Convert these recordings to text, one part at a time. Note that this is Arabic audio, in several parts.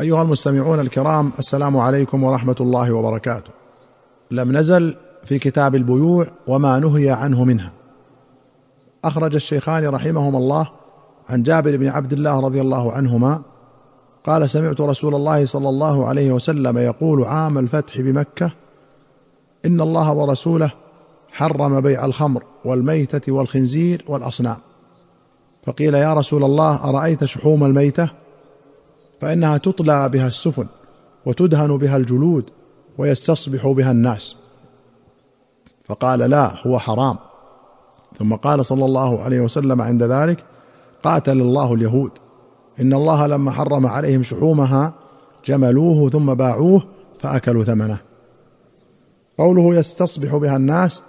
أيها المستمعون الكرام السلام عليكم ورحمة الله وبركاته. لم نزل في كتاب البيوع وما نهي عنه منها. أخرج الشيخان رحمهما الله عن جابر بن عبد الله رضي الله عنهما قال سمعت رسول الله صلى الله عليه وسلم يقول عام الفتح بمكة إن الله ورسوله حرم بيع الخمر والميتة والخنزير والأصنام. فقيل يا رسول الله أرأيت شحوم الميتة؟ فإنها تطلى بها السفن وتدهن بها الجلود ويستصبح بها الناس. فقال لا هو حرام. ثم قال صلى الله عليه وسلم عند ذلك قاتل الله اليهود. إن الله لما حرم عليهم شحومها جملوه ثم باعوه فأكلوا ثمنه. قوله يستصبح بها الناس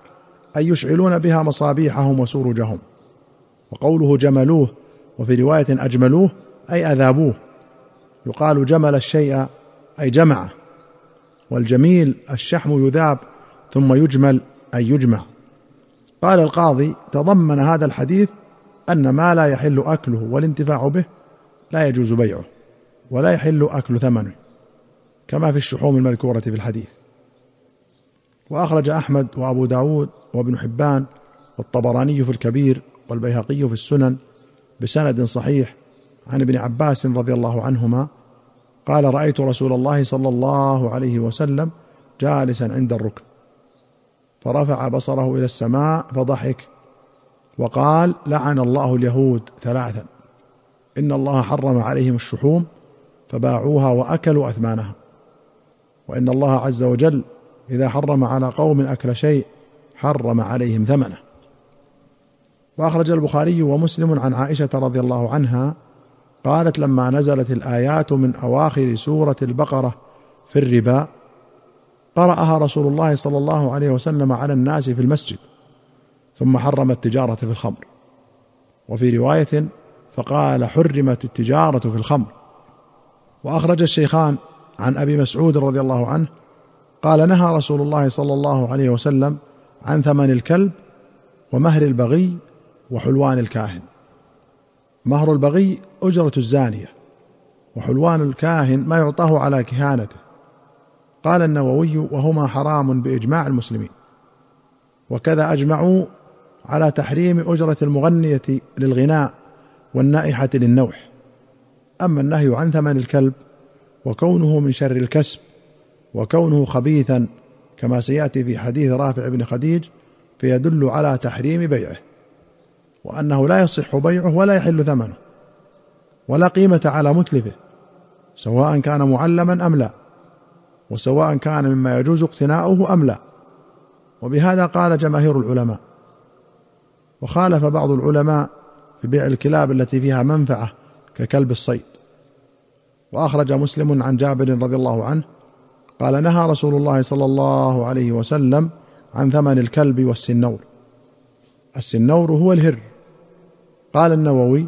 أي يشعلون بها مصابيحهم وسروجهم. وقوله جملوه وفي رواية أجملوه أي أذابوه. يقال جمل الشيء أي جمعه والجميل الشحم يذاب ثم يجمل أي يجمع. قال القاضي تضمن هذا الحديث أن ما لا يحل أكله والانتفاع به لا يجوز بيعه ولا يحل أكل ثمنه كما في الشحوم المذكورة في الحديث. وأخرج أحمد وأبو داود وابن حبان والطبراني في الكبير والبيهقي في السنن بسند صحيح عن ابن عباس رضي الله عنهما قال رأيت رسول الله صلى الله عليه وسلم جالسا عند الركن. فرفع بصره إلى السماء فضحك وقال لعن الله اليهود ثلاثا. إن الله حرم عليهم الشحوم فباعوها وأكلوا أثمانها. وإن الله عز وجل إذا حرم على قوم أكل شيء حرم عليهم ثمنه. وأخرج البخاري ومسلم عن عائشة رضي الله عنها قالت لما نزلت الآيات من أواخر سورة البقرة في الربا قرأها رسول الله صلى الله عليه وسلم على الناس في المسجد ثم حرم التجارة في الخمر. وفي رواية فقال حرمت التجارة في الخمر. وأخرج الشيخان عن أبي مسعود رضي الله عنه قال نهى رسول الله صلى الله عليه وسلم عن ثمن الكلب ومهر البغي وحلوان الكاهن. مهر البغي أجرة الزانية وحلوان الكاهن ما يعطاه على كهانته. قال النووي وهما حرام بإجماع المسلمين. وكذا أجمعوا على تحريم أجرة المغنية للغناء والنائحة للنوح. أما النهي عن ثمن الكلب وكونه من شر الكسب وكونه خبيثا كما سيأتي في حديث رافع بن خديج فيدل على تحريم بيعه. وأنه لا يصح بيعه ولا يحل ثمنه ولا قيمة على متلفه سواء كان معلما أم لا وسواء كان مما يجوز اقتناؤه أم لا. وبهذا قال جماهير العلماء. وخالف بعض العلماء في بيع الكلاب التي فيها منفعة ككلب الصيد. وأخرج مسلم عن جابر رضي الله عنه قال نهى رسول الله صلى الله عليه وسلم عن ثمن الكلب والسنور. السنور هو الهر. قال النووي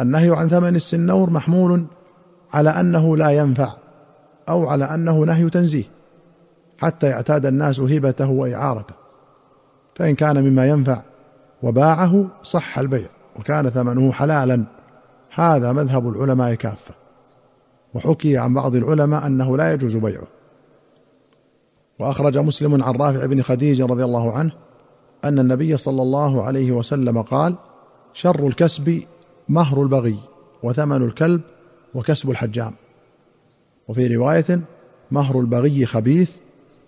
النهي عن ثمن السنور محمول على أنه لا ينفع أو على أنه نهي تنزيه حتى يعتاد الناس هبته وإعارته. فإن كان مما ينفع وباعه صح البيع وكان ثمنه حلالا. هذا مذهب العلماء كافة. وحكي عن بعض العلماء أنه لا يجوز بيعه. وأخرج مسلم عن رافع بن خديج رضي الله عنه أن النبي صلى الله عليه وسلم قال شر الكسب مهر البغي وثمن الكلب وكسب الحجام. وفي رواية مهر البغي خبيث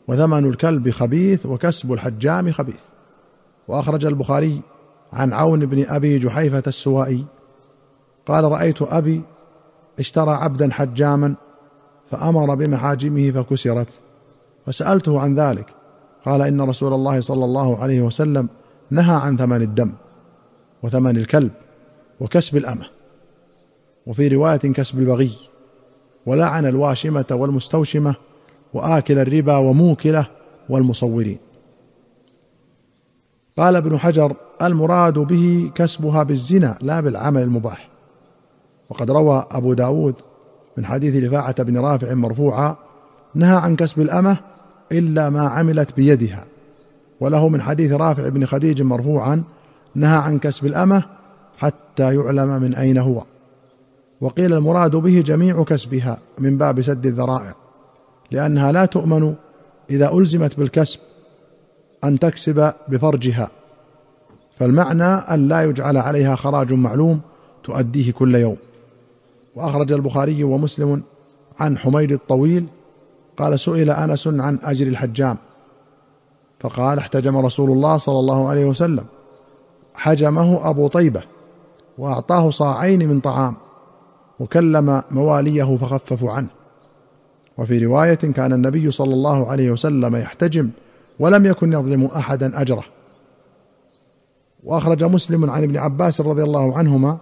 وثمن الكلب خبيث وكسب الحجام خبيث. وأخرج البخاري عن عون بن أبي جحيفة السوائي قال رأيت أبي اشترى عبدا حجاما فأمر بمحاجمه فكسرت فسألته عن ذلك قال إن رسول الله صلى الله عليه وسلم نهى عن ثمن الدم وثمن الكلب وكسب الأمة. وفي رواية كسب البغي ولعن الواشمة والمستوشمة وآكل الربا وموكله والمصورين. قال ابن حجر المراد به كسبها بالزنا لا بالعمل المباح. وقد روى أبو داود من حديث رفاعة بن رافع مرفوعا نهى عن كسب الأمة إلا ما عملت بيدها. وله من حديث رافع بن خديج مرفوعا نهى عن كسب الأمة حتى يعلم من أين هو. وقيل المراد به جميع كسبها من باب سد الذرائع لأنها لا تؤمن إذا ألزمت بالكسب أن تكسب بفرجها. فالمعنى أن لا يجعل عليها خراج معلوم تؤديه كل يوم. وأخرج البخاري ومسلم عن حميد الطويل قال سئل أنس عن أجر الحجام. فقال احتجم رسول الله صلى الله عليه وسلم. حجمه أبو طيبة وأعطاه صاعين من طعام وكلم مواليه فخففوا عنه. وفي رواية كان النبي صلى الله عليه وسلم يحتجم ولم يكن يظلم أحدا أجره. وأخرج مسلم عن ابن عباس رضي الله عنهما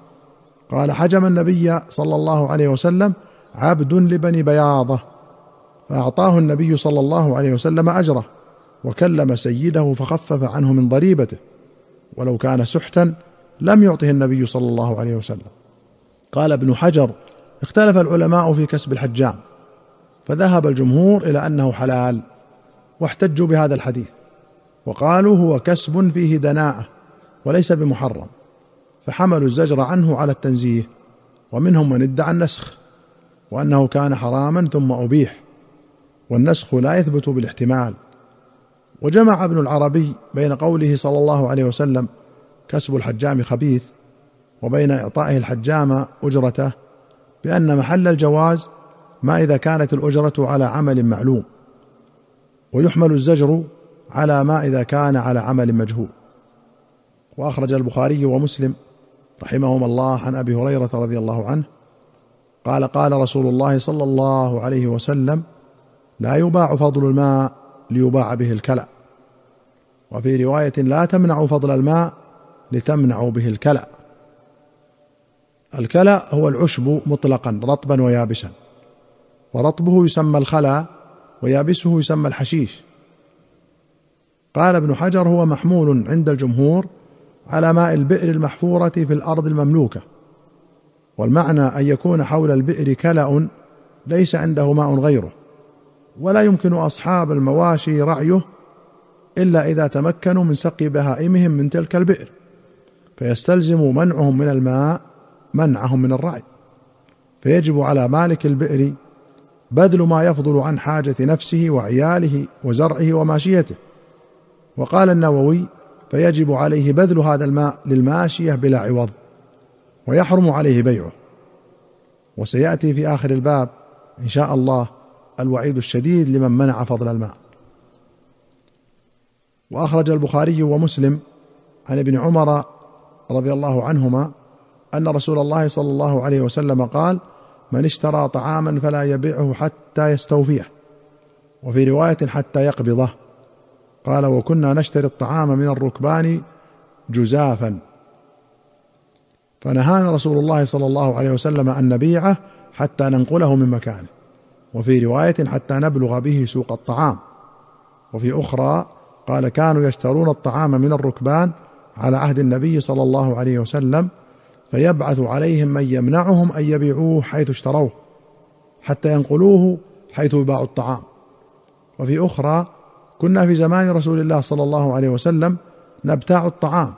قال حجم النبي صلى الله عليه وسلم عبد لبني بياضة. فأعطاه النبي صلى الله عليه وسلم أجره وكلم سيده فخفف عنه من ضريبته ولو كان سحتا لم يعطه النبي صلى الله عليه وسلم. قال ابن حجر اختلف العلماء في كسب الحجام فذهب الجمهور إلى أنه حلال واحتجوا بهذا الحديث وقالوا هو كسب فيه دناءة وليس بمحرم فحملوا الزجر عنه على التنزيه ومنهم من ادعى النسخ وأنه كان حراما ثم أبيح. والنسخ لا يثبت بالاحتمال. وجمع ابن العربي بين قوله صلى الله عليه وسلم كسب الحجام خبيث وبين إعطائه الحجام أجرته بأن محل الجواز ما إذا كانت الأجرة على عمل معلوم. ويحمل الزجر على ما إذا كان على عمل مجهول. وأخرج البخاري ومسلم رحمهما الله عن أبي هريرة رضي الله عنه قال قال رسول الله صلى الله عليه وسلم لا يباع فضل الماء ليباع به الكلأ. وفي رواية لا تمنعوا فضل الماء لتمنعوا به الكلأ. الكلأ هو العشب مطلقا رطبا ويابسا. ورطبه يسمى الخلا ويابسه يسمى الحشيش. قال ابن حجر هو محمول عند الجمهور على ماء البئر المحفورة في الأرض المملوكة. والمعنى أن يكون حول البئر كلأ ليس عنده ماء غيره. ولا يمكن أصحاب المواشي رعيه إلا إذا تمكنوا من سقي بهائمهم من تلك البئر فيستلزم منعهم من الماء منعهم من الرعي. فيجب على مالك البئر بذل ما يفضل عن حاجة نفسه وعياله وزرعه وماشيته. وقال النووي فيجب عليه بذل هذا الماء للماشية بلا عوض ويحرم عليه بيعه. وسيأتي في آخر الباب إن شاء الله الوعيد الشديد لمن منع فضل الماء. وأخرج البخاري ومسلم عن ابن عمر رضي الله عنهما أن رسول الله صلى الله عليه وسلم قال من اشترى طعاما فلا يبيعه حتى يستوفيه وفي رواية حتى يقبضه. قال وكنا نشتري الطعام من الركبان جزافا فنهانا رسول الله صلى الله عليه وسلم أن نبيعه حتى ننقله من مكانه. وفي رواية حتى نبلغ به سوق الطعام. وفي أخرى قال كانوا يشترون الطعام من الركبان على عهد النبي صلى الله عليه وسلم فيبعث عليهم من يمنعهم أن يبيعوه حيث اشتروه حتى ينقلوه حيث يباع الطعام. وفي أخرى كنا في زمان رسول الله صلى الله عليه وسلم نبتاع الطعام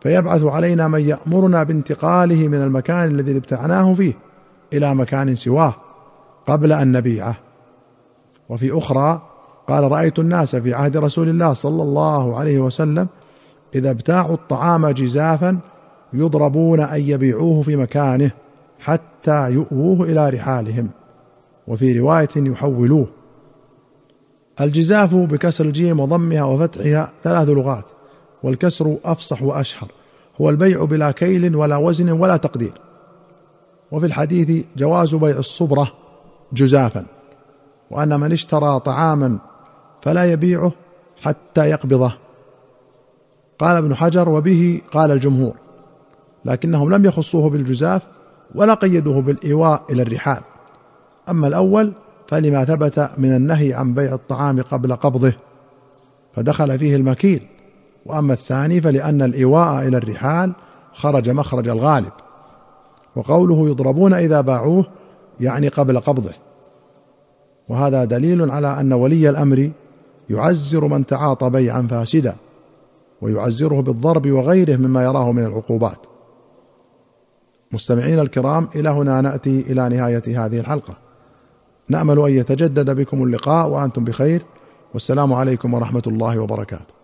فيبعث علينا من يأمرنا بانتقاله من المكان الذي ابتعناه فيه إلى مكان سواه. قبل أن نبيعه. وفي أخرى قال رأيت الناس في عهد رسول الله صلى الله عليه وسلم إذا ابتاعوا الطعام جزافا يضربون أن يبيعوه في مكانه حتى يؤووه إلى رحالهم. وفي رواية يحولوه الجزاف بكسر الجيم وضمها وفتحها ثلاث لغات والكسر أفصح وأشهر هو البيع بلا كيل ولا وزن ولا تقدير. وفي الحديث جواز بيع الصبرة. جزافا وأن من اشترى طعاما فلا يبيعه حتى يقبضه. قال ابن حجر وبه قال الجمهور لكنهم لم يخصوه بالجزاف ولا قيدوه بالإيواء إلى الرحال. أما الأول فلما ثبت من النهي عن بيع الطعام قبل قبضه فدخل فيه المكيل. وأما الثاني فلأن الإيواء إلى الرحال خرج مخرج الغالب. وقوله يضربون إذا باعوه يعني قبل قبضه. وهذا دليل على أن ولي الأمر يعزر من تعاطى بيعا فاسدا ويعزره بالضرب وغيره مما يراه من العقوبات. مستمعين الكرام إلى هنا نأتي إلى نهاية هذه الحلقة. نأمل أن يتجدد بكم اللقاء وأنتم بخير. والسلام عليكم ورحمة الله وبركاته.